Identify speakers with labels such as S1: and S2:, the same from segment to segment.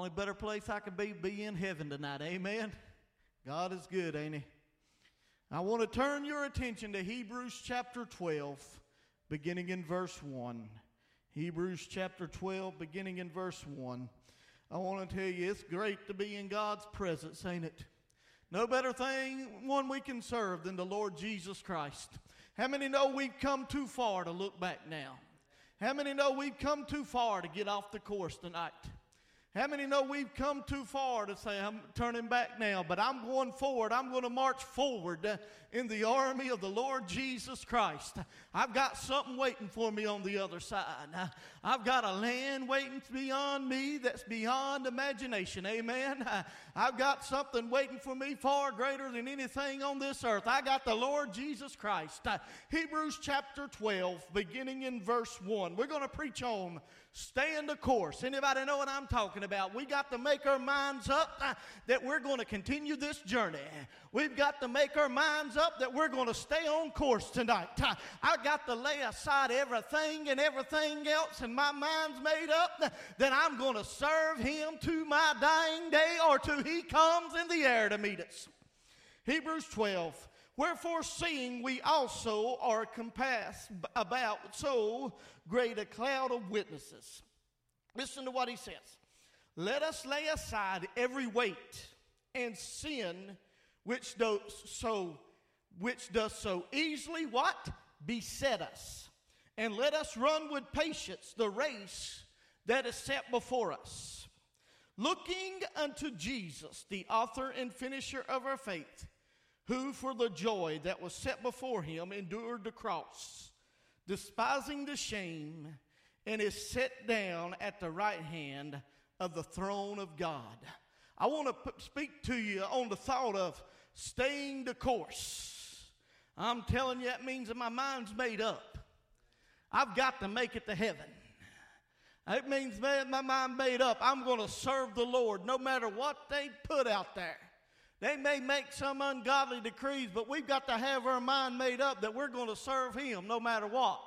S1: Only better place I could be be in heaven tonight. Amen. God is good, ain't he? I want to turn your attention to Hebrews chapter 12, beginning in verse 1. Hebrews chapter 12, beginning in verse 1. I want to tell you, it's great to be in God's presence, ain't it? No better thing, one we can serve than the Lord Jesus Christ. How many know we've come too far to look back now? How many know we've come too far to get off the course tonight? How many know we've come too far to say, I'm turning back now, but I'm going forward. I'm going to march forward in the army of the Lord Jesus Christ. I've got something waiting for me on the other side. I've got a land waiting beyond me that's beyond imagination. Amen. I've got something waiting for me far greater than anything on this earth. I got the Lord Jesus Christ. Hebrews chapter 12, beginning in verse 1. We're going to preach on staying the course. Anybody know what I'm talking about? We got to make our minds up uh, that we're going to continue this journey. We've got to make our minds up that we're going to stay on course tonight. Uh, I got to lay aside everything and everything else, and my mind's made up that I'm going to serve Him to my dying day or till He comes in the air to meet us. Hebrews 12. Wherefore, seeing we also are compassed about so great a cloud of witnesses. Listen to what he says. Let us lay aside every weight and sin which does so which does so easily what? Beset us. And let us run with patience the race that is set before us. Looking unto Jesus the author and finisher of our faith who for the joy that was set before him endured the cross, despising the shame, and is set down at the right hand of the throne of God. I want to speak to you on the thought of staying the course. I'm telling you, that means that my mind's made up. I've got to make it to heaven. It means, my mind made up. I'm going to serve the Lord no matter what they put out there. They may make some ungodly decrees, but we've got to have our mind made up that we're going to serve Him no matter what.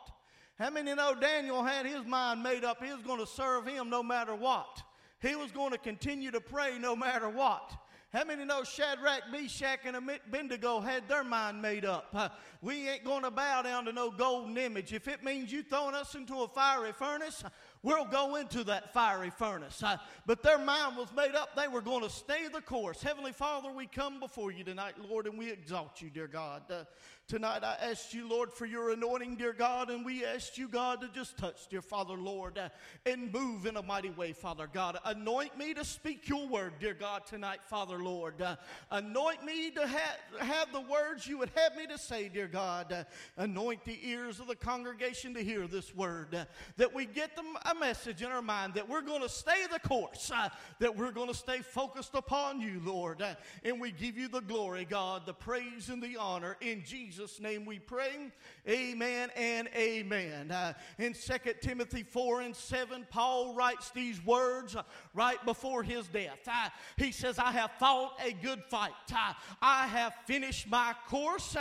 S1: How many know Daniel had his mind made up? He was going to serve Him no matter what. He was going to continue to pray no matter what. How many know Shadrach, Meshach, and Abednego had their mind made up? Uh, we ain't going to bow down to no golden image. If it means you throwing us into a fiery furnace, we'll go into that fiery furnace. But their mind was made up. They were going to stay the course. Heavenly Father, we come before you tonight, Lord, and we exalt you, dear God. Uh, Tonight I ask you, Lord, for your anointing, dear God, and we ask you, God, to just touch, dear Father, Lord, uh, and move in a mighty way, Father God. Anoint me to speak your word, dear God, tonight, Father, Lord. Uh, anoint me to ha- have the words you would have me to say, dear God. Uh, anoint the ears of the congregation to hear this word, uh, that we get them message in our mind that we're going to stay the course, uh, that we're going to stay focused upon you, Lord, uh, and we give you the glory, God, the praise and the honor in Jesus. Name we pray. Amen and amen. Uh, in 2 Timothy 4 and 7, Paul writes these words uh, right before his death. Uh, he says, I have fought a good fight. Uh, I have finished my course.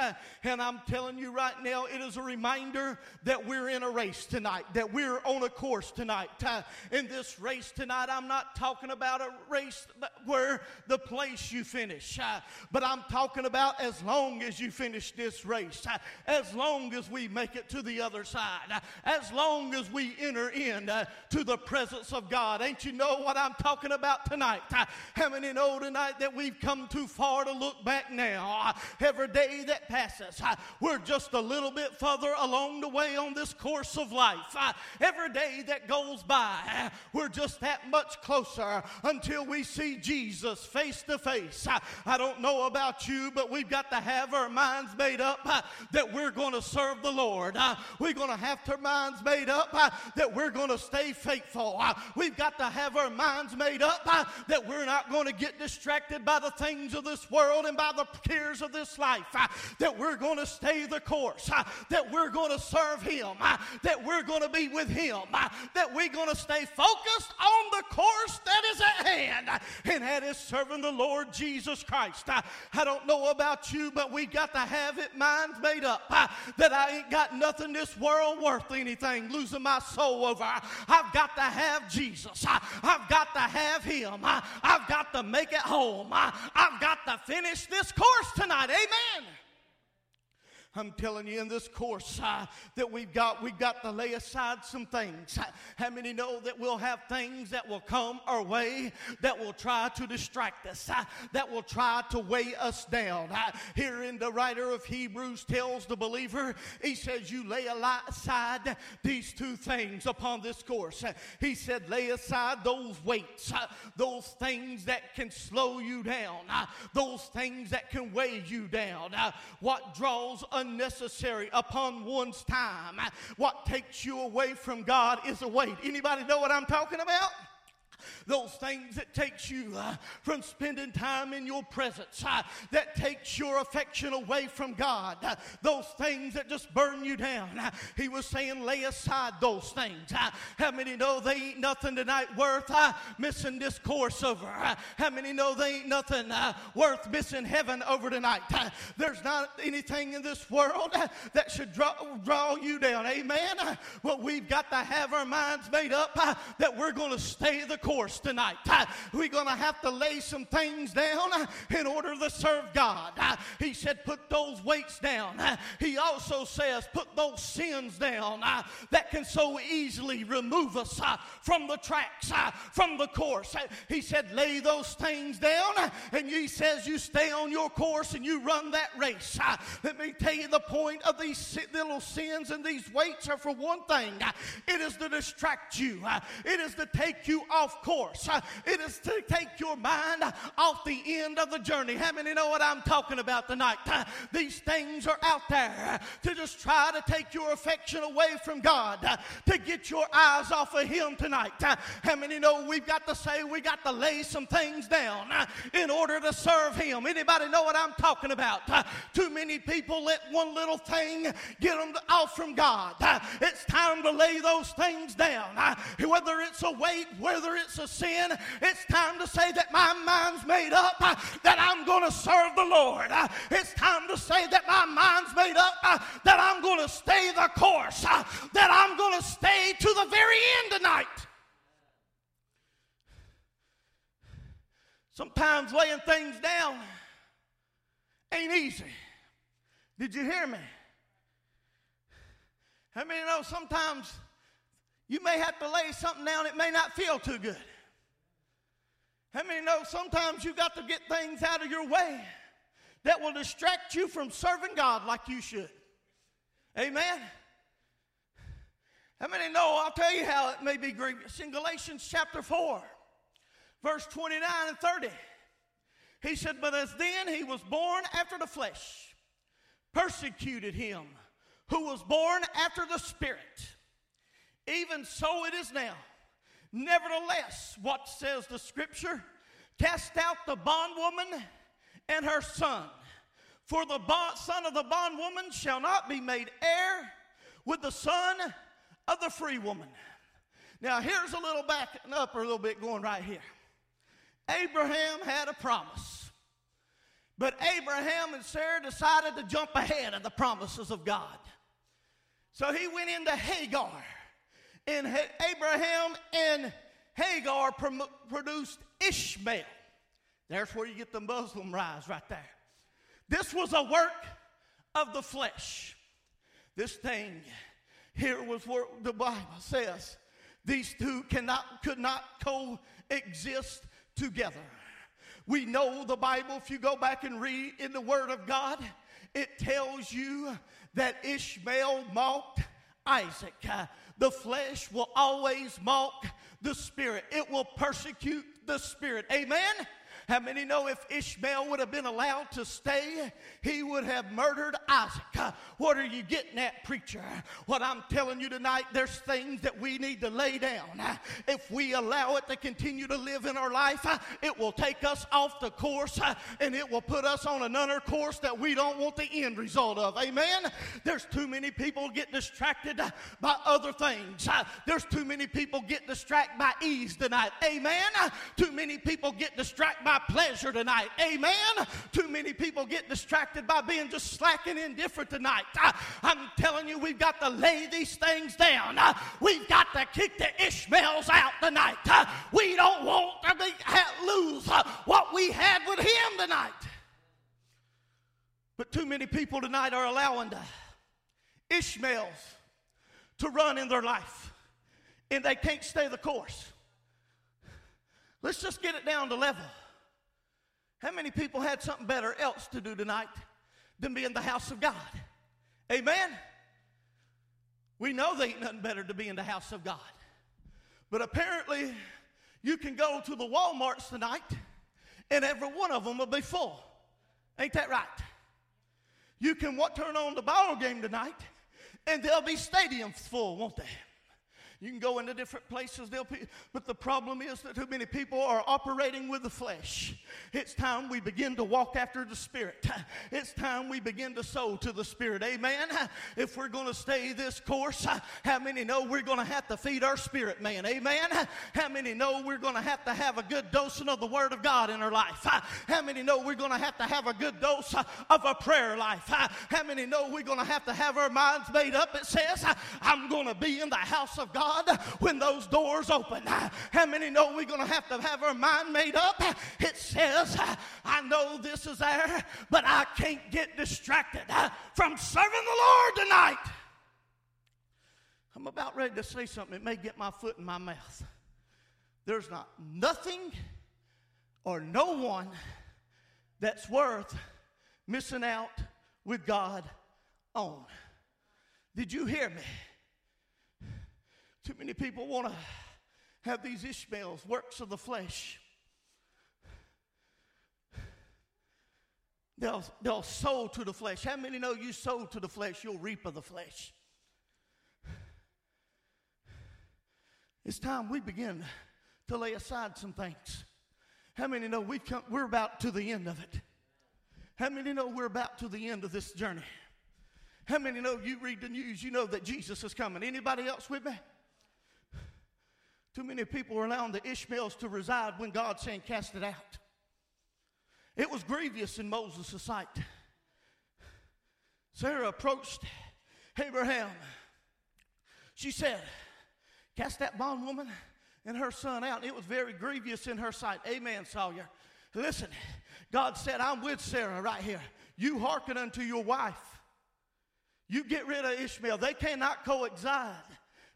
S1: And I'm telling you right now, it is a reminder that we're in a race tonight, that we're on a course tonight. Uh, in this race tonight, I'm not talking about a race where the place you finish, but I'm talking about as long as you finish this race, as long as we make it to the other side, as long as we enter in uh, to the presence of God. Ain't you know what I'm talking about tonight? How many know tonight that we've come too far to look back now? Every day that passes, we're just a little bit further along the way on this course of life. Every day that goes by, we're just that much closer until we see Jesus face to face. I don't know about you, but we've got to have our minds made up uh, that we're going to serve the Lord. Uh, we're going to have our minds made up uh, that we're going to stay faithful. we've got to have our minds made up that we're not going to get distracted by the things of this world and by the cares of this life. that we're going to stay the course. that we're going to serve Him. that we're going to be with Him. that we're going to stay focused on the course that is at hand. and that is serving the Lord Jesus Christ. I don't know about you, but we got to have it minds made up uh, that I ain't got nothing this world worth anything, losing my soul over. I've got to have Jesus. I've got to have Him. I've got to make it home. I've got to finish this course tonight. Amen. I'm telling you in this course uh, that we've got, we've got to lay aside some things. How many know that we'll have things that will come our way that will try to distract us, uh, that will try to weigh us down? Uh, here in the writer of Hebrews tells the believer, he says, You lay aside these two things upon this course. Uh, he said, Lay aside those weights, uh, those things that can slow you down, uh, those things that can weigh you down. what draws unnecessary upon one's time. What takes you away from God is a weight. Anybody know what I'm talking about? Those things that takes you uh, from spending time in your presence, uh, that takes your affection away from God, uh, those things that just burn you down. Uh, he was saying, lay aside those things. Uh, how many know they ain't nothing tonight worth uh, missing this course over? how many know they ain't nothing worth missing heaven over tonight? there's not anything in this world that should draw, draw you down. Amen. well, we've got to have our minds made up that we're going to stay the course course tonight. Uh, we're going to have to lay some things down uh, in order to serve God. Uh, he said, put those weights down. Uh, he also says, put those sins down uh, that can so easily remove us uh, from the tracks, from the course. He said, lay those things down, and he says, you stay on your course and you run that race. Let me tell you the point of these little sins and these weights are for one thing it is to distract you, it is to take you off course. It is to take your mind off the end of the journey. How many know what I'm talking about tonight? These things are out there to just try to take your affection away from God, to get your eyes off of Him tonight. How many know we've got to say we got to lay some things down in order to serve Him? Anybody know what I'm talking about? Too many people let one little thing get them off from God. It's time to lay those things down. Whether it's a weight, whether it's a sin, it's time to say that my mind's made up, uh, that I'm going to serve the Lord. Uh, it's time to say that my mind's made up, uh, that I'm going to stay the course, that I'm going to stay to the very end tonight. Sometimes laying things down ain't easy. Did you hear me? How many know sometimes you may have to lay something down, it may not feel too good. How many know sometimes you got to get things out of your way that will distract you from serving God like you should? Amen. How many know? I'll tell you how it may be grievous. In Galatians chapter 4, verse 29 and 30, he said, But as then he was born after the flesh, persecuted him who was born after the Spirit. Even so it is now. Nevertheless, what says the scripture? Cast out the bondwoman and her son. For the bond, son of the bondwoman shall not be made heir with the son of the free woman. Now, here's a little backing up, or a little bit going right here. Abraham had a promise. But Abraham and Sarah decided to jump ahead of the promises of God. So he went into Hagar and Abraham and Hagar produced Ishmael. There's where you get the Muslim rise right there. This was a work of the flesh. This thing here was where the Bible says these two cannot could not coexist together. We know the Bible, if you go back and read in the Word of God, it tells you that Ishmael mocked Isaac. The flesh will always mock the spirit, it will persecute the spirit. Amen? How many know if Ishmael would have been allowed to stay, he would have murdered Isaac? Uh, what are you getting at, preacher? What I'm telling you tonight, there's things that we need to lay down. Uh, if we allow it to continue to live in our life, uh, it will take us off the course and it will put us on another course that we don't want the end result of. Amen? There's too many people get distracted by other things. There's too many people get distracted by ease tonight. Amen? Too many people get distracted by pleasure tonight. Amen. Too many people get distracted by being just slack and indifferent tonight. I'm telling you, we've got to lay these things down. We've got to kick the Ishmaels out tonight. We don't want to be, lose uh, what we had with him tonight. But too many people tonight are allowing the Ishmaels to run in their life, and they can't stay the course. Let's just get it down to level. How many people had something better else to do tonight than be in the house of God? Amen? We know there ain't nothing better to be in the house of God. But apparently, you can go to the Walmarts tonight and every one of them will be full. Ain't that right? You can what, turn on the ball game tonight and there'll be stadiums full, won't they? You can go into different places, but the problem is that too many people are operating with the flesh. It's time we begin to walk after the Spirit. It's time we begin to sow to the Spirit. Amen. If we're going to stay this course, how many know we're going to have to feed our spirit man? Amen. How many know we're going to have to have a good dosing of the Word of God in our life? How many know we're going to have to have a good dose of a prayer life? How many know we're going to have to have our minds made up? It says, I'm going to be in the house of God God when those doors open. How many know we're going to have to have our mind made up? It says, I know this is there, but I can't get distracted from serving the Lord tonight. I'm about ready to say something. It may get my foot in my mouth. There's not nothing or no one that's worth missing out with God on. Did you hear me? Too many people want to have these Ishmaels, works of the flesh. They'll, they'll sow to the flesh. How many know you sow to the flesh, you'll reap of the flesh? It's time we begin to lay aside some things. How many know we've come, we're about to the end of it? How many know we're about to the end of this journey? How many know you read the news, you know that Jesus is coming? Anybody else with me? Too many people are allowing the Ishmaels to reside when God's saying, cast it out. It was grievous in Moses' sight. Sarah approached Abraham. She said, Cast that bondwoman and her son out. It was very grievous in her sight. Amen, Sawyer. Listen, God said, I'm with Sarah right here. You hearken unto your wife. You get rid of Ishmael. They cannot coexist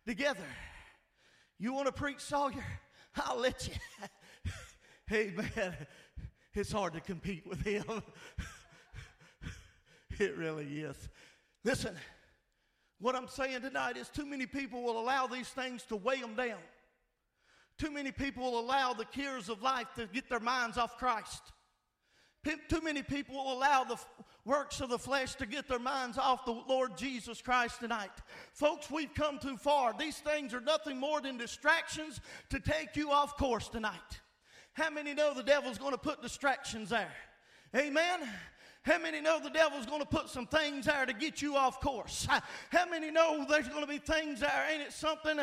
S1: together. You want to preach, Sawyer? I'll let you. hey, man, it's hard to compete with him. it really is. Listen, what I'm saying tonight is too many people will allow these things to weigh them down. Too many people will allow the cares of life to get their minds off Christ. Too many people will allow the works of the flesh to get their minds off the Lord Jesus Christ tonight. Folks, we've come too far. These things are nothing more than distractions to take you off course tonight. How many know the devil's going to put distractions there? Amen. How many know the devil's going to put some things there to get you off course? How many know there's going to be things there? Ain't it something?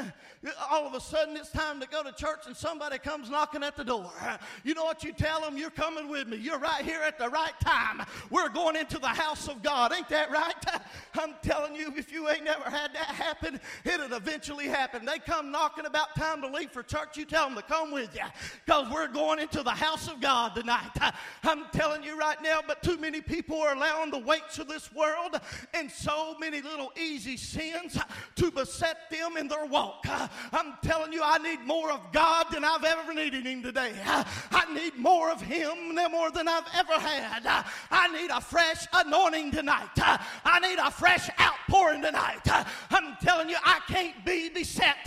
S1: All of a sudden, it's time to go to church and somebody comes knocking at the door. You know what you tell them? You're coming with me. You're right here at the right time. We're going into the house of God. Ain't that right? I'm telling you, if you ain't never had that happen, it'll eventually happen. They come knocking about time to leave for church. You tell them to come with you because we're going into the house of God tonight. I'm telling you right now, but too many people
S2: people are allowing the weights of this world and so many little easy sins to beset them in their walk. I'm telling you, I need more of God than I've ever needed Him today. I need more of Him more than I've ever had. I need a fresh anointing tonight. I need a fresh outpouring tonight. I'm telling you, I can't be beset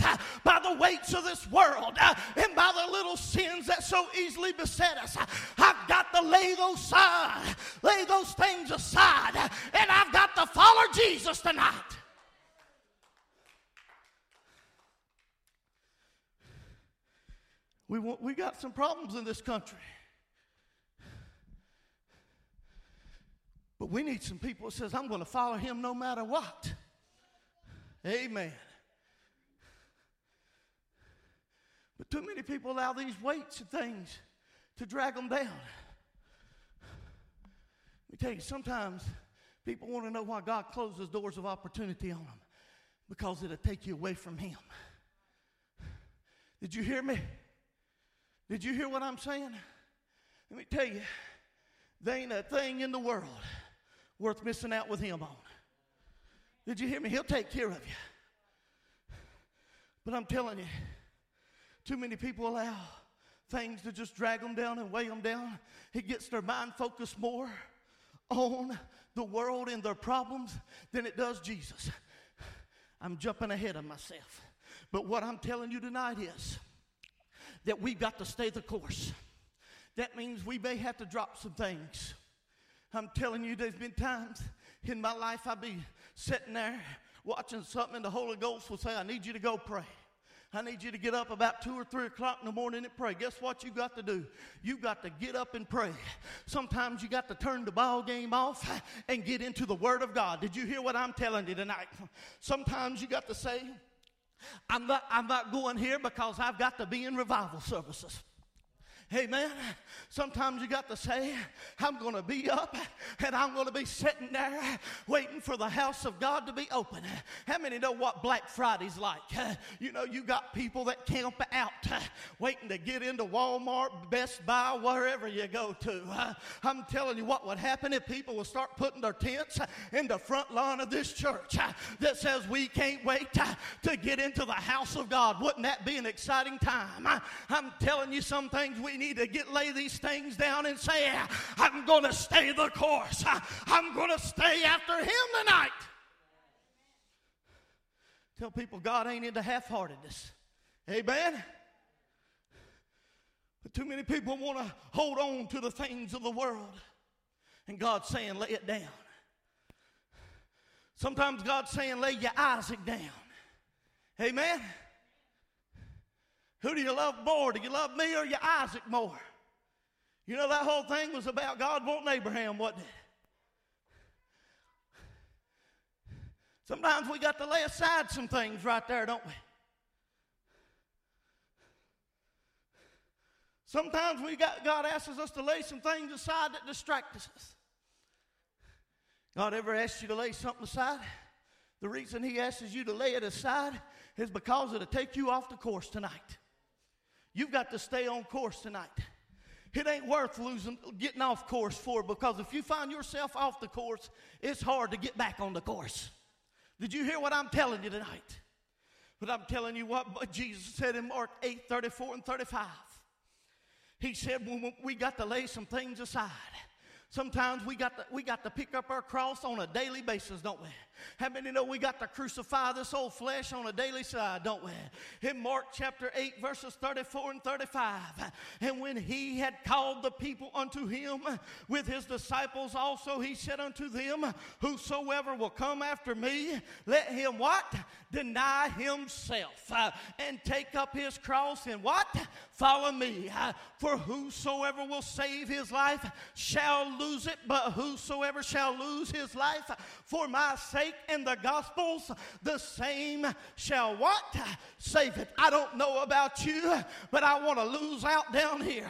S2: by the weights of this world and by the little sins that so easily beset us. I've got to lay those aside, lay those things aside, and I've got to follow Jesus tonight. We, want, we got some problems in this country. But we need some people that says, I'm going to follow him no matter what. Amen. But too many people allow these weights and things to drag them down. Let me tell you, sometimes people want to know why God closes doors of opportunity on them because it'll take you away from Him. Did you hear me? Did you hear what I'm saying? Let me tell you, there ain't a thing in the world worth missing out with Him on. Did you hear me? He'll take care of you. But I'm telling you, too many people allow things to just drag them down and weigh them down. It gets their mind focused more on the world and their problems than it does Jesus. I'm jumping ahead of myself. But what I'm telling you tonight is that we've got to stay the course. That means we may have to drop some things. I'm telling you, there's been times in my life I'll be sitting there watching something, and the Holy Ghost will say, I need you to go pray. I need you to get up about two or three o'clock in the morning and pray. Guess what you got to do? You got to get up and pray. Sometimes you got to turn the ball game off and get into the Word of God. Did you hear what I'm telling you tonight? Sometimes you got to say, I'm not, I'm not going here because I've got to be in revival services. Amen. Sometimes you got to say, I'm going to be up and I'm going to be sitting there waiting for the house of God to be open. How many know what Black Friday's like? You know, you got people that camp out waiting to get into Walmart, Best Buy, wherever you go to. I'm telling you what would happen if people would start putting their tents in the front lawn of this church that says we can't wait to get into the house of God. Wouldn't that be an exciting time? I'm telling you some things we need to get lay these things down and say, I'm going to stay the course. I'm going to stay after him tonight. Tell people God ain't into half heartedness. Amen. But too many people want to hold on to the things of the world. And God's saying, lay it down. Sometimes God's saying, lay your Isaac down. Amen. Who do you love more? Do you love me or your Isaac more? You know, that whole thing was about God wanting Abraham, wasn't it? Sometimes we got to lay aside some things right there, don't we? Sometimes we got, God asks us to lay some things aside that distract us. God ever asks you to lay something aside? The reason He asks you to lay it aside is because it'll take you off the course tonight. You've got to stay on course tonight. It ain't worth losing, getting off course for because if you find yourself off the course, it's hard to get back on the course. Did you hear what I'm telling you tonight? But I'm telling you what Jesus said in Mark 8 34 and 35. He said, we got to lay some things aside. Sometimes we got, to, we got to pick up our cross on a daily basis, don't we? How many know we got to crucify this old flesh on a daily side, don't we? In Mark chapter 8, verses 34 and 35. And when he had called the people unto him with his disciples also, he said unto them, Whosoever will come after me, let him what? Deny himself uh, and take up his cross and what? Follow me. Uh, for whosoever will save his life shall lose it, but whosoever shall lose his life for my sake forsake in the gospels, the same shall what? Save it. I don't know about you, but I want to lose out down here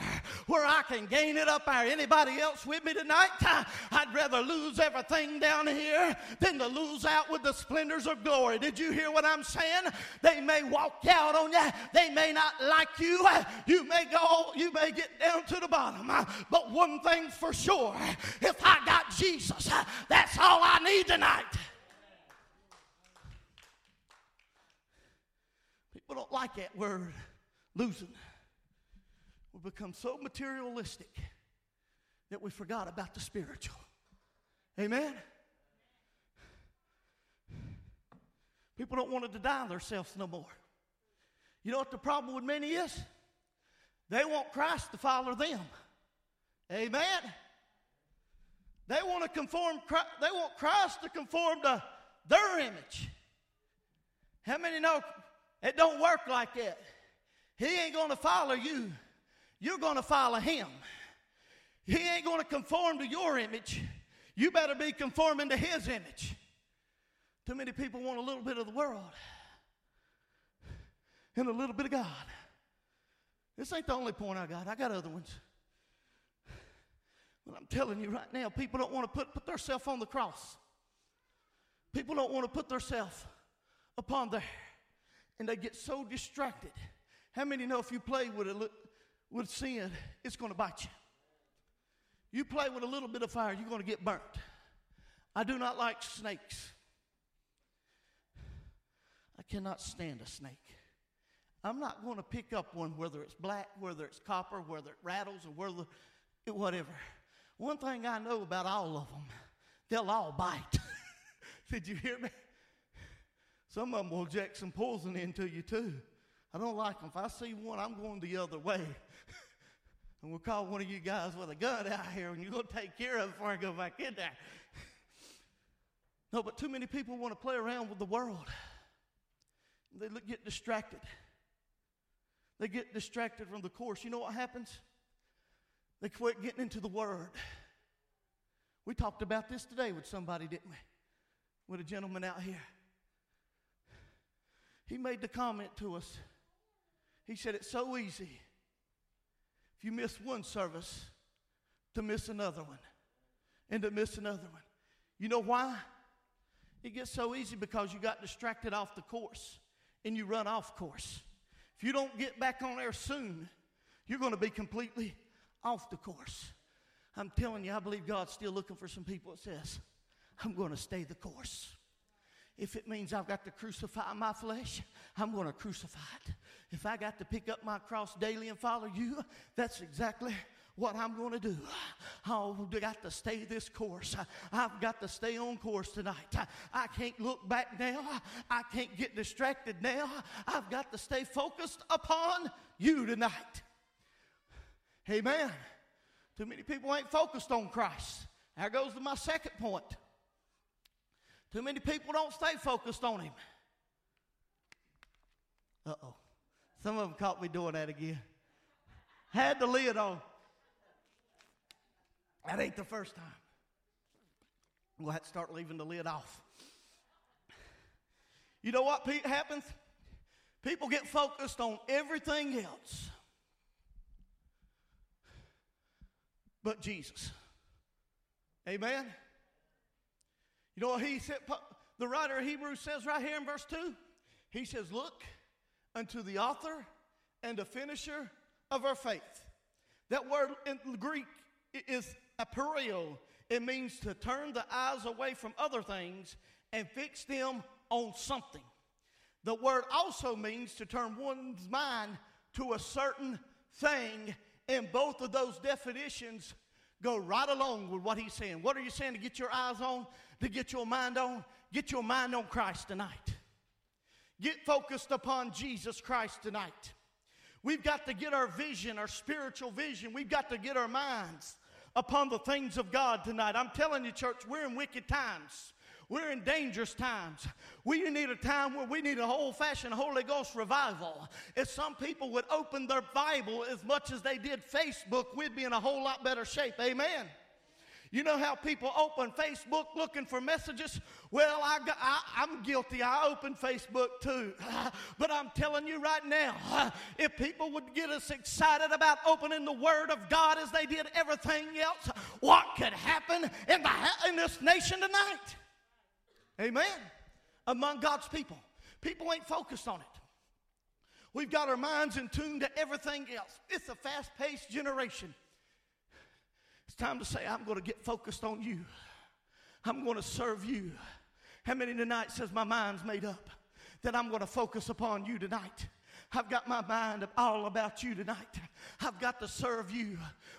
S2: where I can gain it up there. Anybody else with me tonight? I'd rather lose everything down here than to lose out with the splendors of glory. Did you hear what I'm saying? They may walk out on you. They may not like you. You may go, you may get down to the bottom. But one thing's for sure. If I got Jesus, that's all I need tonight. People don't like that word, losing. We've become so materialistic that we forgot about the spiritual. Amen? People don't want to deny themselves no more. You know what the problem with many is? They want Christ to follow them. Amen? They want to conform, they want Christ to conform to their image. How many know it don't work like that? He ain't going to follow you. You're going to follow him. He ain't going to conform to your image. You better be conforming to his image. Too many people want a little bit of the world and a little bit of God. This ain't the only point I got. I got other ones. But I'm telling you right now, people don't want to put, put themselves on the cross. People don't want to put themselves upon there. And they get so distracted. How many know if you play with, a, with sin, it's going to bite you? You play with a little bit of fire, you're going to get burnt. I do not like snakes. I cannot stand a snake. I'm not going to pick up one, whether it's black, whether it's copper, whether it rattles, or whether it, whatever. One thing I know about all of them, they'll all bite. Did you hear me? Some of them will inject some poison into you too. I don't like them. If I see one, I'm going the other way. and we'll call one of you guys with a gun out here and you're going to take care of it before I go back in there. no, but too many people want to play around with the world. They get distracted. They get distracted from the course. You know what happens? They quit getting into the Word. We talked about this today with somebody, didn't we? With a gentleman out here. He made the comment to us. He said, It's so easy if you miss one service to miss another one and to miss another one. You know why? It gets so easy because you got distracted off the course and you run off course. If you don't get back on there soon, you're going to be completely off the course. I'm telling you, I believe God's still looking for some people that says, I'm going to stay the course. If it means I've got to crucify my flesh, I'm going to crucify it. If I got to pick up my cross daily and follow you, that's exactly what I'm going to do. Oh, I've got to stay this course. I've got to stay on course tonight. I can't look back now. I can't get distracted now. I've got to stay focused upon you tonight. Amen. Too many people ain't focused on Christ. There goes to my second point. Too many people don't stay focused on Him. Uh oh. Some of them caught me doing that again. Had the lid on. That ain't the first time. We'll have to start leaving the lid off. You know what happens? People get focused on everything else but Jesus. Amen? You know what he said? The writer of Hebrews says right here in verse 2? He says, Look unto the author and the finisher of our faith. That word in Greek is aphorao. It means to turn the eyes away from other things and fix them on something. The word also means to turn one's mind to a certain thing, and both of those definitions go right along with what he's saying. What are you saying to get your eyes on, to get your mind on? Get your mind on Christ tonight. Get focused upon Jesus Christ tonight. We've got to get our vision, our spiritual vision, we've got to get our minds upon the things of God tonight. I'm telling you, church, we're in wicked times. We're in dangerous times. We need a time where we need a old fashioned Holy Ghost revival. If some people would open their Bible as much as they did Facebook, we'd be in a whole lot better shape. Amen. You know how people open Facebook looking for messages? Well, I am guilty. I open Facebook too. But I'm telling you right now, if people would get us excited about opening the Word of God as they did everything else, what could happen in, the, in this nation tonight? Amen. Among God's people. People ain't focused on it. We've got our minds in tune to everything else. It's a fast paced generation. Time to say, I'm going to get focused on you. I'm going to serve you. How many tonight says my mind's made up that I'm going to focus upon you tonight? I've got my mind all about you tonight. I've got to serve you.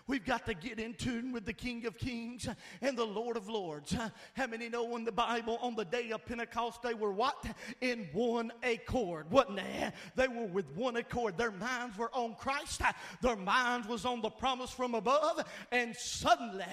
S2: We've got to get in tune with the King of Kings and the Lord of Lords. How many know in the Bible on the day of Pentecost they were what? In one accord, wasn't they? They were with one accord. Their minds were on Christ. Their minds was on the promise from above. And suddenly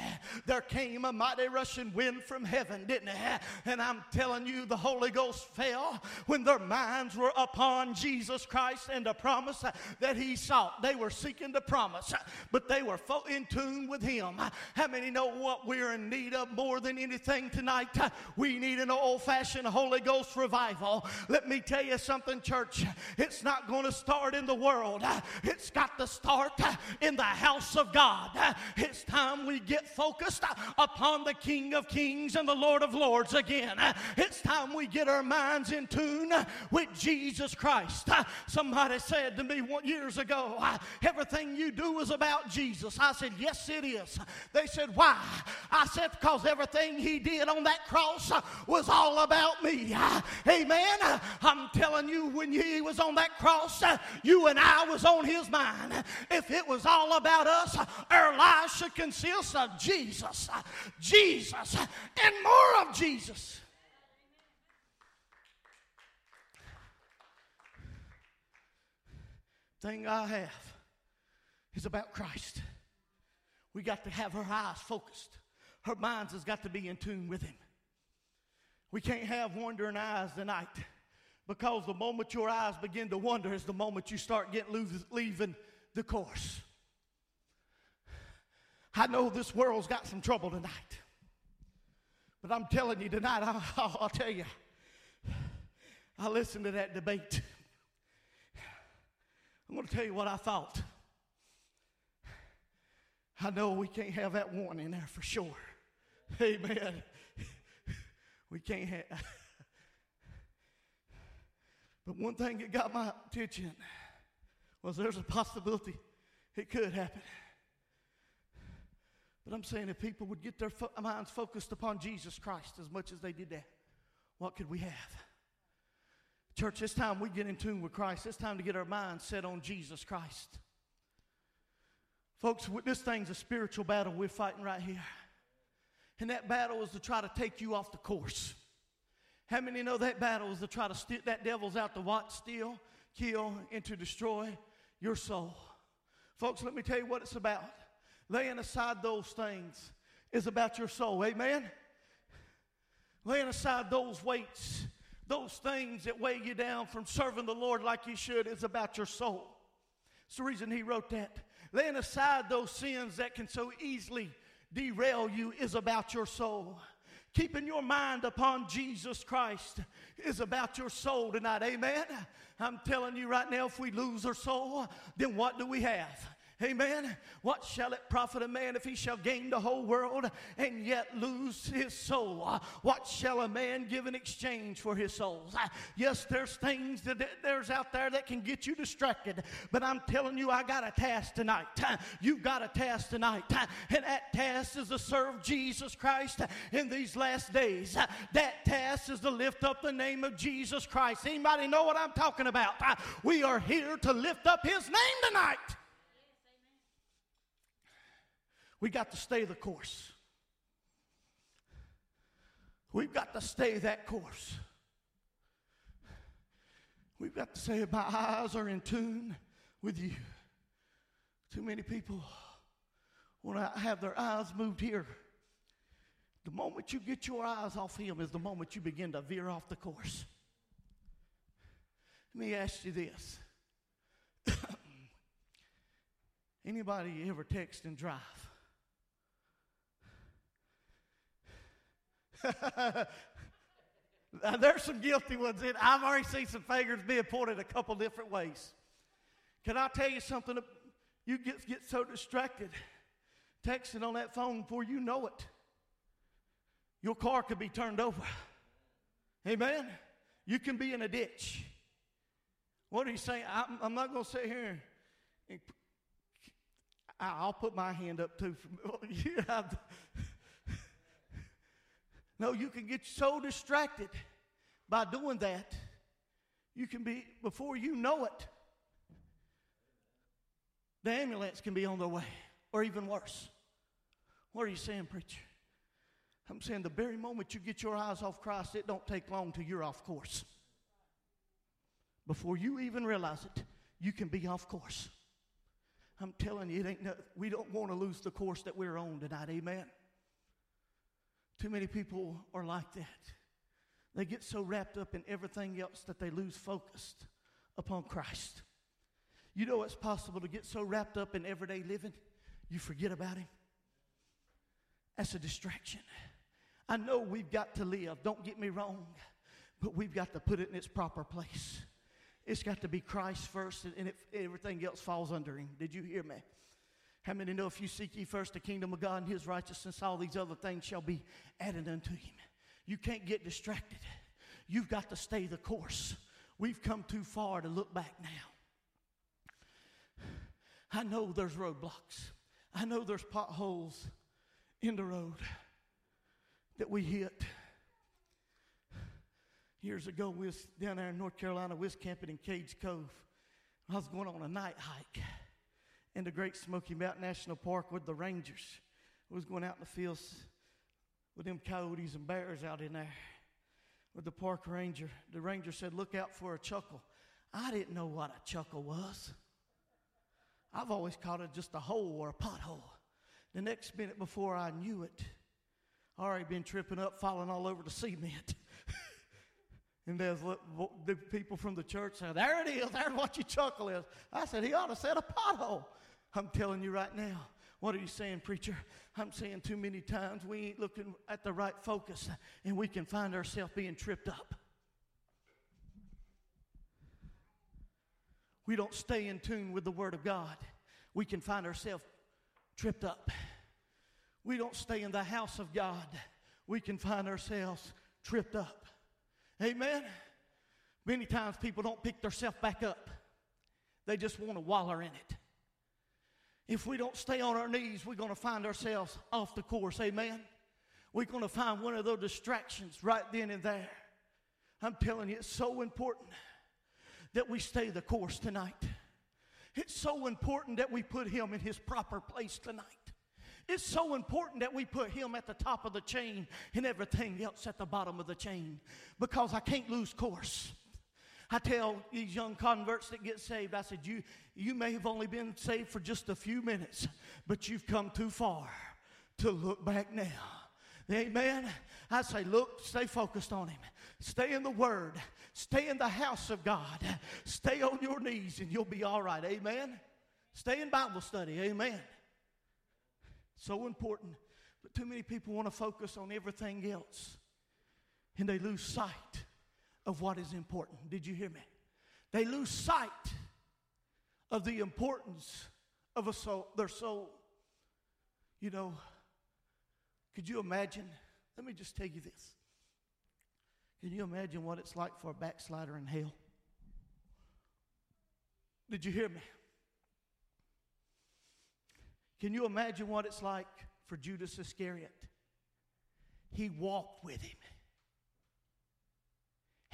S2: there came a mighty rushing wind from heaven, didn't it? And I'm telling you, the Holy Ghost fell when their minds were upon Jesus Christ and the promise that he sought. They were seeking the promise, but they were in tune with him. How many know what we're in need of more than anything tonight? We need an old fashioned Holy Ghost revival. Let me tell you something, church. It's not going to start in the world, it's got to start in the house of God. It's time we get focused upon the King of Kings and the Lord of Lords again. It's time we get our minds in tune with Jesus Christ. Somebody said to me years ago, everything you do is about Jesus. I said, Yes, it is. They said, Why? I said, Because everything he did on that cross was all about me. Amen. I'm telling you, when he was on that cross, you and I was on his mind. If it was all about us, our lives should consist of Jesus, Jesus, and more of Jesus. thing I have is about Christ. We got to have her eyes focused. Her minds has got to be in tune with Him. We can't have wandering eyes tonight because the moment your eyes begin to wander is the moment you start getting leaving the course. I know this world's got some trouble tonight, but I'm telling you tonight, I'll, I'll tell you, I listened to that debate. I'm going to tell you what I thought. I know we can't have that one in there for sure. Amen. We can't have. But one thing that got my attention was there's a possibility it could happen. But I'm saying if people would get their fo- minds focused upon Jesus Christ as much as they did that, what could we have? Church, it's time we get in tune with Christ. It's time to get our minds set on Jesus Christ. Folks, this thing's a spiritual battle we're fighting right here. And that battle is to try to take you off the course. How many know that battle is to try to that devil's out to what? Steal, kill, and to destroy your soul. Folks, let me tell you what it's about. Laying aside those things is about your soul. Amen? Laying aside those weights those things that weigh you down from serving the Lord like you should is about your soul. It's the reason he wrote that. Laying aside those sins that can so easily derail you is about your soul. Keeping your mind upon Jesus Christ is about your soul tonight. Amen. I'm telling you right now, if we lose our soul, then what do we have? Amen. What shall it profit a man if he shall gain the whole world and yet lose his soul? What shall a man give in exchange for his soul? Yes, there's things that there's out there that can get you distracted, but I'm telling you, I got a task tonight. You've got a task tonight, and that task is to serve Jesus Christ in these last days. That task is to lift up the name of Jesus Christ. Anybody know what I'm talking about? We are here to lift up his name tonight. We got to stay the course. We've got to stay that course. We've got to say, My eyes are in tune with you. Too many people want to have their eyes moved here. The moment you get your eyes off Him is the moment you begin to veer off the course. Let me ask you this anybody ever text and drive? Now, there's some guilty ones in. I've already seen some fingers being pointed a couple different ways. Can I tell you something? You get, get so distracted texting on that phone before you know it. Your car could be turned over. Amen? You can be in a ditch. What are you saying? I'm, I'm not going to sit here and I'll put my hand up too. no, you can get so distracted by doing that. You can be, before you know it, the ambulance can be on their way, or even worse. What are you saying, preacher? I'm saying the very moment you get your eyes off Christ, it don't take long till you're off course. Before you even realize it, you can be off course. I'm telling you, it ain't no, we don't want to lose the course that we're on tonight. Amen. Too many people are like that. They get so wrapped up in everything else that they lose focus upon Christ. You know it's possible to get so wrapped up in everyday living, you forget about Him. That's a distraction. I know we've got to live, don't get me wrong, but we've got to put it in its proper place. It's got to be Christ first, and everything else falls under Him. Did you hear me? How many know if you seek ye first the kingdom of God and his righteousness, all these other things shall be added unto him? You can't get distracted. You've got to stay the course. We've come too far to look back now. I know there's roadblocks. I know there's potholes in the road that we hit. Years ago, we was down there in North Carolina, we was camping in Cades Cove. I was going on a night hike in the Great Smoky Mountain National Park with the Rangers. We was going out in the fields with them coyotes and bears out in there with the park ranger. The ranger said, Look out for a chuckhole. I didn't know what a chuckhole was. I've always called it just a hole or a pothole. The next minute before I knew it, I already been tripping up, falling all over the cement. and there's the people from the church said, There it is, there's what your chuckhole is. I said, He ought to set a pothole. I'm telling you right now. What are you saying, preacher? I'm saying too many times we ain't looking at the right focus and we can find ourselves being tripped up. We don't stay in tune with the Word of God. We can find ourselves tripped up. We don't stay in the house of God. We can find ourselves tripped up. Amen? Many times people don't pick themselves back up, they just want to waller in it. If we don't stay on our knees, we're going to find ourselves off the course. Amen. We're going to find one of those distractions right then and there. I'm telling you, it's so important that we stay the course tonight. It's so important that we put him in his proper place tonight. It's so important that we put him at the top of the chain and everything else at the bottom of the chain because I can't lose course. I tell these young converts that get saved, I said, you, you may have only been saved for just a few minutes, but you've come too far to look back now. Amen. I say, look, stay focused on Him. Stay in the Word. Stay in the house of God. Stay on your knees and you'll be all right. Amen. Stay in Bible study. Amen. So important. But too many people want to focus on everything else and they lose sight of what is important. Did you hear me? They lose sight of the importance of a soul, their soul. You know, could you imagine? Let me just tell you this. Can you imagine what it's like for a backslider in hell? Did you hear me? Can you imagine what it's like for Judas Iscariot? He walked with him.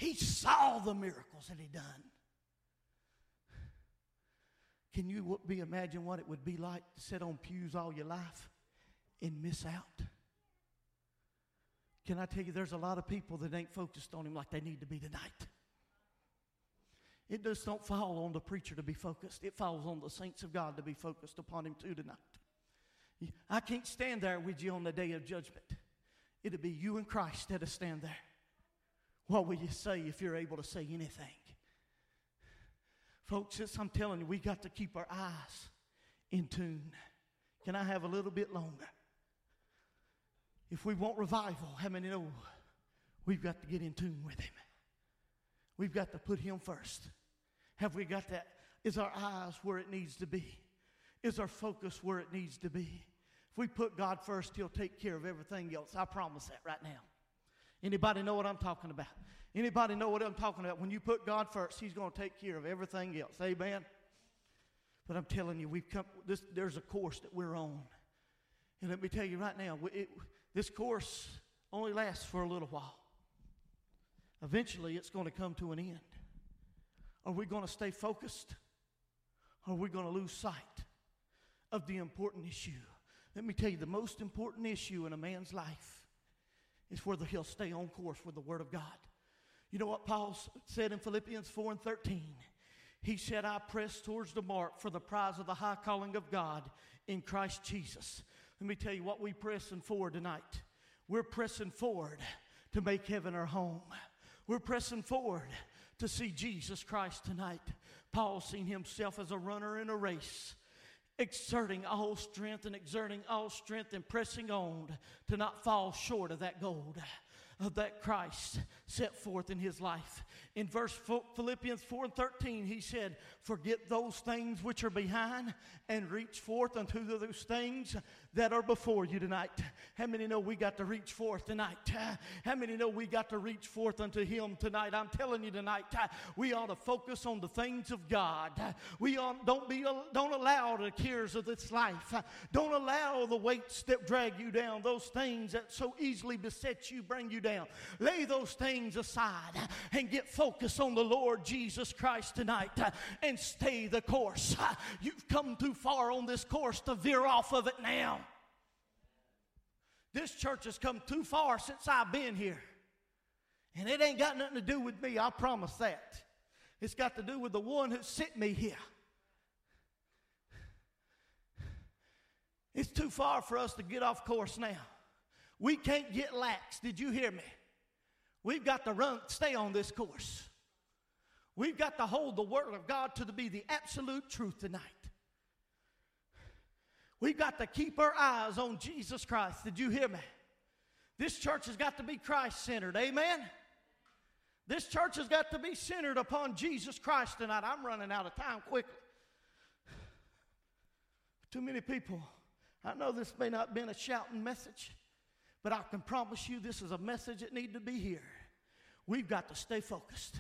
S2: He saw the miracles that he done. Can you be imagine what it would be like to sit on pews all your life and miss out? Can I tell you, there's a lot of people that ain't focused on him like they need to be tonight. It just don't fall on the preacher to be focused. It falls on the saints of God to be focused upon him too tonight. I can't stand there with you on the day of judgment. It'll be you and Christ that'll stand there. What will you say if you're able to say anything? Folks, I'm telling you, we got to keep our eyes in tune. Can I have a little bit longer? If we want revival, how many know we've got to get in tune with Him? We've got to put Him first. Have we got that? Is our eyes where it needs to be? Is our focus where it needs to be? If we put God first, He'll take care of everything else. I promise that right now. Anybody know what I'm talking about? Anybody know what I'm talking about? When you put God first, He's going to take care of everything else. Amen. But I'm telling you, we've come. This, there's a course that we're on, and let me tell you right now, it, this course only lasts for a little while. Eventually, it's going to come to an end. Are we going to stay focused? Or are we going to lose sight of the important issue? Let me tell you, the most important issue in a man's life is whether he'll stay on course with the Word of God. You know what Paul said in Philippians 4 and 13? He said, I press towards the mark for the prize of the high calling of God in Christ Jesus. Let me tell you what we're pressing forward tonight. We're pressing forward to make heaven our home. We're pressing forward to see Jesus Christ tonight. Paul seen himself as a runner in a race, exerting all strength and exerting all strength and pressing on to not fall short of that goal of that Christ set forth in his life. In verse Philippians 4 and 13, he said, Forget those things which are behind and reach forth unto those things that are before you tonight. How many know we got to reach forth tonight? How many know we got to reach forth unto Him tonight? I'm telling you tonight, we ought to focus on the things of God. We ought, don't be don't allow the cares of this life. Don't allow the weights that drag you down. Those things that so easily beset you, bring you down. Lay those things aside and get focused on the Lord Jesus Christ tonight and stay the course. You've come too far on this course to veer off of it now. This church has come too far since I've been here. And it ain't got nothing to do with me, I promise that. It's got to do with the one who sent me here. It's too far for us to get off course now. We can't get lax. Did you hear me? We've got to run, stay on this course. We've got to hold the Word of God to be the absolute truth tonight. We've got to keep our eyes on Jesus Christ. Did you hear me? This church has got to be Christ centered. Amen? This church has got to be centered upon Jesus Christ tonight. I'm running out of time quickly. Too many people. I know this may not have been a shouting message, but I can promise you this is a message that need to be here. We've got to stay focused.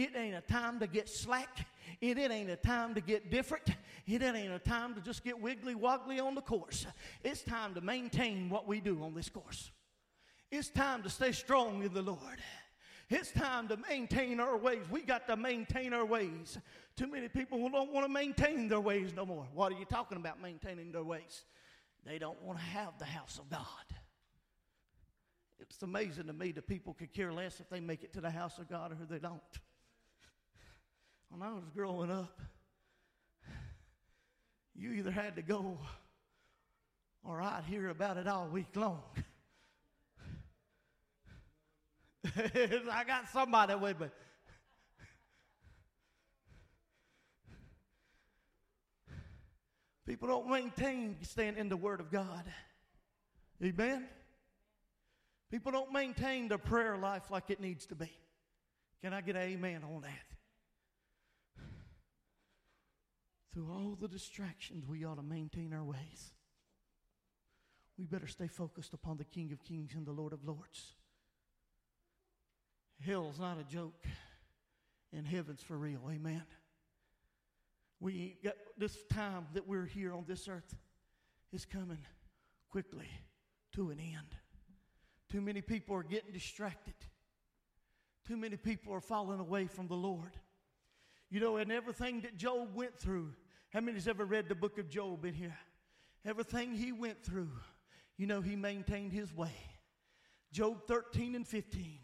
S2: It ain't a time to get slack. It, it ain't a time to get different. It, it ain't a time to just get wiggly woggly on the course. It's time to maintain what we do on this course. It's time to stay strong in the Lord. It's time to maintain our ways. We got to maintain our ways. Too many people don't want to maintain their ways no more. What are you talking about maintaining their ways? They don't want to have the house of God. It's amazing to me that people could care less if they make it to the house of God or they don't. When I was growing up, you either had to go or I'd hear about it all week long. I got somebody with me. People don't maintain staying in the Word of God. Amen? People don't maintain their prayer life like it needs to be. Can I get an amen on that? Through all the distractions, we ought to maintain our ways. We better stay focused upon the King of Kings and the Lord of Lords. Hell's not a joke, and heaven's for real. Amen. We got this time that we're here on this earth is coming quickly to an end. Too many people are getting distracted. Too many people are falling away from the Lord. You know, and everything that Job went through, how many's ever read the book of Job in here? Everything he went through, you know, he maintained his way. Job 13 and 15.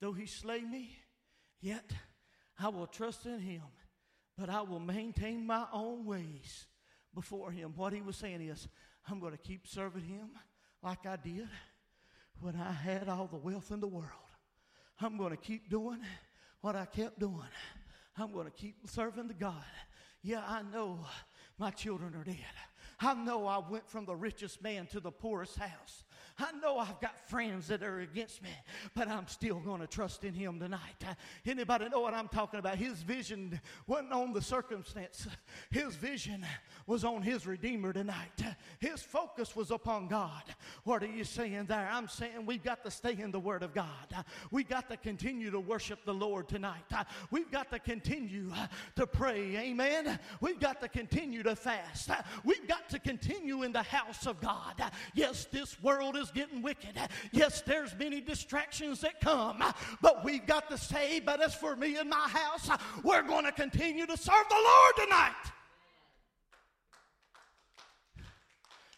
S2: Though he slay me, yet I will trust in him, but I will maintain my own ways before him. What he was saying is, I'm going to keep serving him like I did when I had all the wealth in the world. I'm going to keep doing what I kept doing. I'm going to keep serving the God. Yeah, I know my children are dead. I know I went from the richest man to the poorest house. I know I've got friends that are against me, but I'm still going to trust in Him tonight. Anybody know what I'm talking about? His vision wasn't on the circumstance, His vision was on His Redeemer tonight. His focus was upon God. What are you saying there? I'm saying we've got to stay in the Word of God. We've got to continue to worship the Lord tonight. We've got to continue to pray. Amen. We've got to continue to fast. We've got to continue in the house of God. Yes, this world is getting wicked. Yes, there's many distractions that come, but we've got to say, but as for me and my house, we're going to continue to serve the Lord tonight.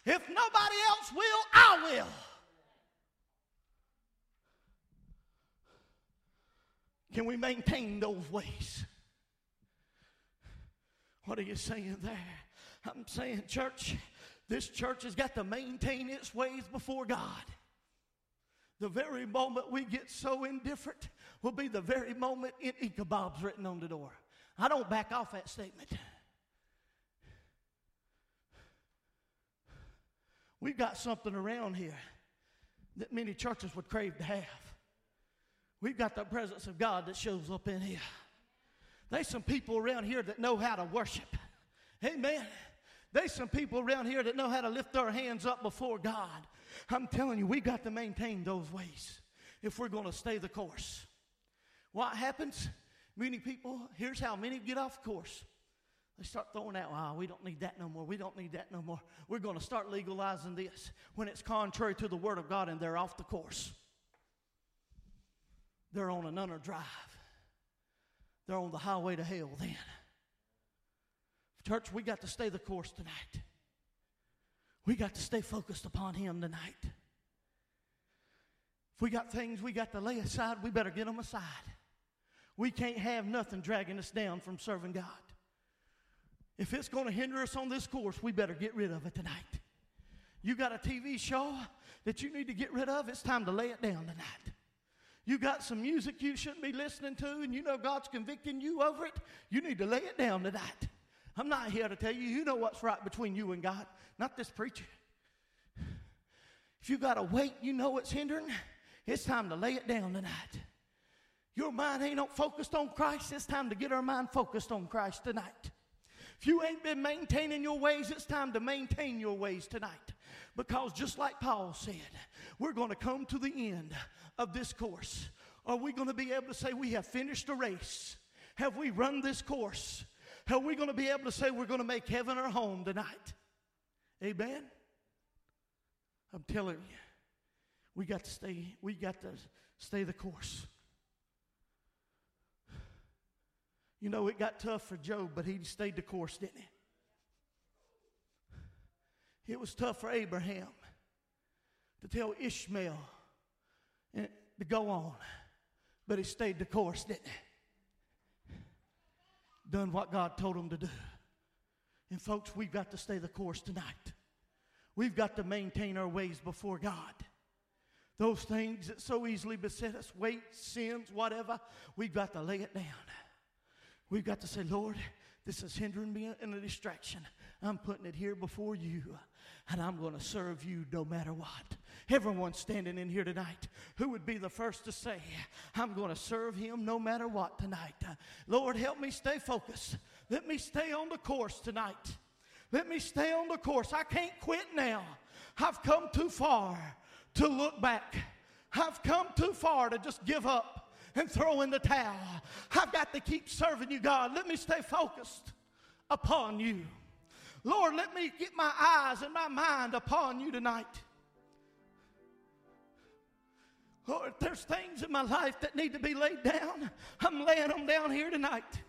S2: If nobody else will, I will. Can we maintain those ways? What are you saying there? I'm saying, church, this church has got to maintain its ways before God. The very moment we get so indifferent will be the very moment in Ichabod's written on the door. I don't back off that statement. We've got something around here that many churches would crave to have. We've got the presence of God that shows up in here. There's some people around here that know how to worship. Amen. There's some people around here that know how to lift their hands up before God. I'm telling you, we got to maintain those ways if we're going to stay the course. What happens? Many people, here's how many get off course. They start throwing out, oh, we don't need that no more. We don't need that no more. We're going to start legalizing this when it's contrary to the Word of God and they're off the course. They're on another drive. They're on the highway to hell then. Church, we got to stay the course tonight. We got to stay focused upon Him tonight. If we got things we got to lay aside, we better get them aside. We can't have nothing dragging us down from serving God. If it's going to hinder us on this course, we better get rid of it tonight. You got a TV show that you need to get rid of, it's time to lay it down tonight. You got some music you shouldn't be listening to, and you know God's convicting you over it, you need to lay it down tonight. I'm not here to tell you, you know what's right between you and God, not this preacher. If you got a weight you know what's hindering, it's time to lay it down tonight. Your mind ain't focused on Christ, it's time to get our mind focused on Christ tonight. If you ain't been maintaining your ways, it's time to maintain your ways tonight. Because just like Paul said, we're going to come to the end of this course. Are we going to be able to say we have finished a race? Have we run this course? Are we going to be able to say we're going to make heaven our home tonight? Amen? I'm telling you, we got to stay, we got to stay the course. You know, it got tough for Job, but he stayed the course, didn't he? It was tough for Abraham to tell Ishmael eh, to go on, but he stayed the course, didn't he? Done what God told them to do. And folks, we've got to stay the course tonight. We've got to maintain our ways before God. Those things that so easily beset us, weights, sins, whatever, we've got to lay it down. We've got to say, Lord, this is hindering me and a distraction. I'm putting it here before you, and I'm going to serve you no matter what. Everyone standing in here tonight, who would be the first to say, I'm going to serve him no matter what tonight? Lord, help me stay focused. Let me stay on the course tonight. Let me stay on the course. I can't quit now. I've come too far to look back. I've come too far to just give up and throw in the towel. I've got to keep serving you, God. Let me stay focused upon you. Lord, let me get my eyes and my mind upon you tonight. Lord, if there's things in my life that need to be laid down, I'm laying them down here tonight.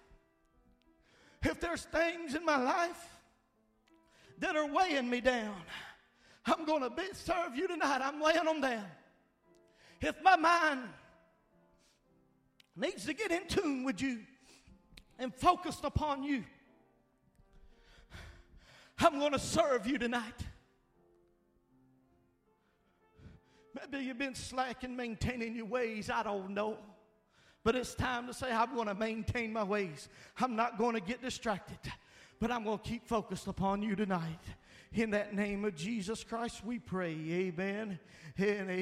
S2: If there's things in my life that are weighing me down, I'm going to serve you tonight. I'm laying them down. If my mind needs to get in tune with you and focused upon you, I'm going to serve you tonight. Maybe you've been slack in maintaining your ways. I don't know. But it's time to say, I'm going to maintain my ways. I'm not going to get distracted, but I'm going to keep focused upon you tonight. In that name of Jesus Christ, we pray. Amen and amen.